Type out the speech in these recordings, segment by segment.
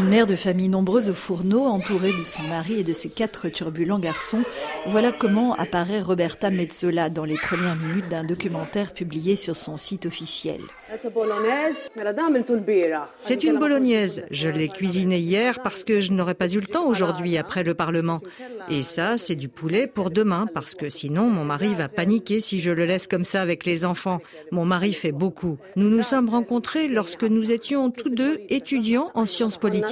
Une mère de famille nombreuse au fourneau, entourée de son mari et de ses quatre turbulents garçons, voilà comment apparaît Roberta Mezzola dans les premières minutes d'un documentaire publié sur son site officiel. C'est une bolognaise. Je l'ai cuisinée hier parce que je n'aurais pas eu le temps aujourd'hui après le Parlement. Et ça, c'est du poulet pour demain parce que sinon mon mari va paniquer si je le laisse comme ça avec les enfants. Mon mari fait beaucoup. Nous nous sommes rencontrés lorsque nous étions tous deux étudiants en sciences politiques.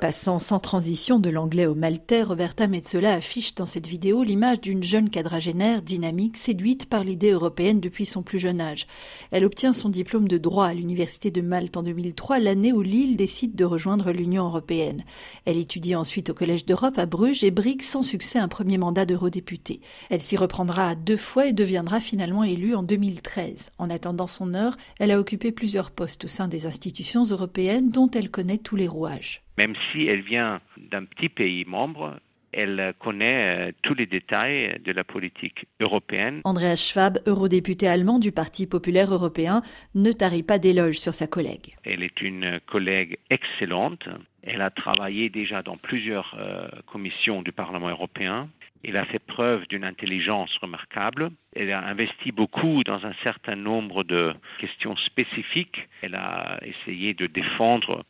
Passant sans transition de l'anglais au maltais, Roberta Metzola affiche dans cette vidéo l'image d'une jeune quadragénaire dynamique séduite par l'idée européenne depuis son plus jeune âge. Elle obtient son diplôme de droit à l'université de Malte en 2003, l'année où Lille décide de rejoindre l'Union européenne. Elle étudie ensuite au Collège d'Europe à Bruges et brigue sans succès un premier mandat d'eurodéputé. Elle s'y reprendra deux fois et deviendra finalement élue en 2013. En attendant son heure, elle a occupé plusieurs postes au sein des institutions européennes dont elle connaît tous les rouages. Même si elle vient d'un petit pays membre, elle connaît euh, tous les détails de la politique européenne. Andreas Schwab, eurodéputé allemand du Parti populaire européen, ne tarit pas d'éloges sur sa collègue. Elle est une collègue excellente. Elle a travaillé déjà dans plusieurs euh, commissions du Parlement européen. Elle a fait preuve d'une intelligence remarquable. Elle a investi beaucoup dans un certain nombre de questions spécifiques. Elle a essayé de défendre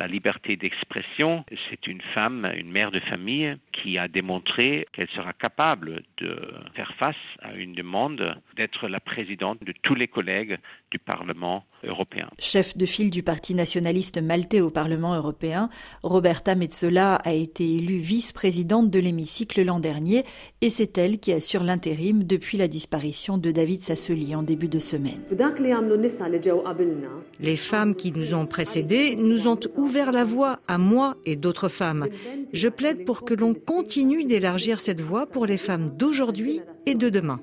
la liberté d'expression. C'est une femme, une mère de famille qui a démontré qu'elle sera capable de faire face à une demande d'être la présidente de tous les collègues du Parlement européen. Chef de file du Parti nationaliste maltais au Parlement européen, Roberta Metsola a été élue vice-présidente de l'hémicycle l'an dernier et c'est elle qui assure l'intérim depuis la disparition de David Sassoli en début de semaine. Les femmes qui nous ont précédées nous ont ouvert la voie à moi et d'autres femmes. Je plaide pour que l'on continue d'élargir cette voie pour les femmes d'aujourd'hui et de demain.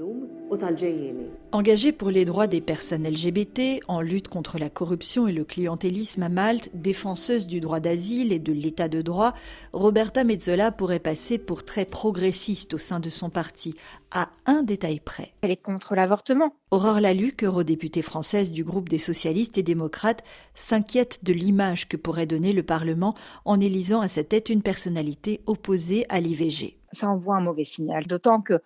Engagée pour les droits des personnes LGBT, en lutte contre la corruption et le clientélisme à Malte, défenseuse du droit d'asile et de l'état de droit, Roberta Mezzola pourrait passer pour très progressiste au sein de son parti, à un détail près. Elle est contre l'avortement. Aurore Laluc, eurodéputée française du groupe des socialistes et démocrates, s'inquiète de l'image que pourrait donner le Parlement en élisant à sa tête une personnalité opposée à l'IVG. Ça envoie un mauvais signal, d'autant que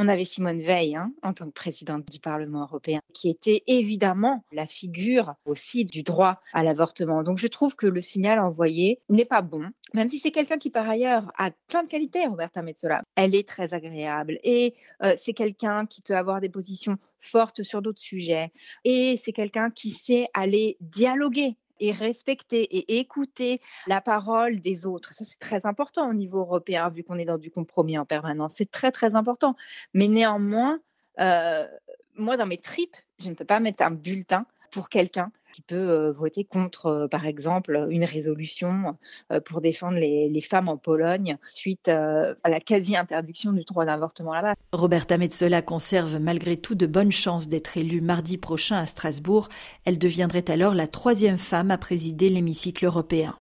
on avait Simone Veil hein, en tant que présidente du Parlement européen, qui était évidemment la figure aussi du droit à l'avortement. Donc je trouve que le signal envoyé n'est pas bon, même si c'est quelqu'un qui par ailleurs a plein de qualités, Roberta Metsola. Elle est très agréable et euh, c'est quelqu'un qui peut avoir des positions fortes sur d'autres sujets et c'est quelqu'un qui sait aller dialoguer et respecter et écouter la parole des autres. Ça, c'est très important au niveau européen, vu qu'on est dans du compromis en permanence. C'est très, très important. Mais néanmoins, euh, moi, dans mes tripes, je ne peux pas mettre un bulletin pour quelqu'un qui peut voter contre, par exemple, une résolution pour défendre les, femmes en Pologne suite à la quasi-interdiction du droit d'avortement là-bas. Roberta Metzola conserve malgré tout de bonnes chances d'être élue mardi prochain à Strasbourg. Elle deviendrait alors la troisième femme à présider l'hémicycle européen.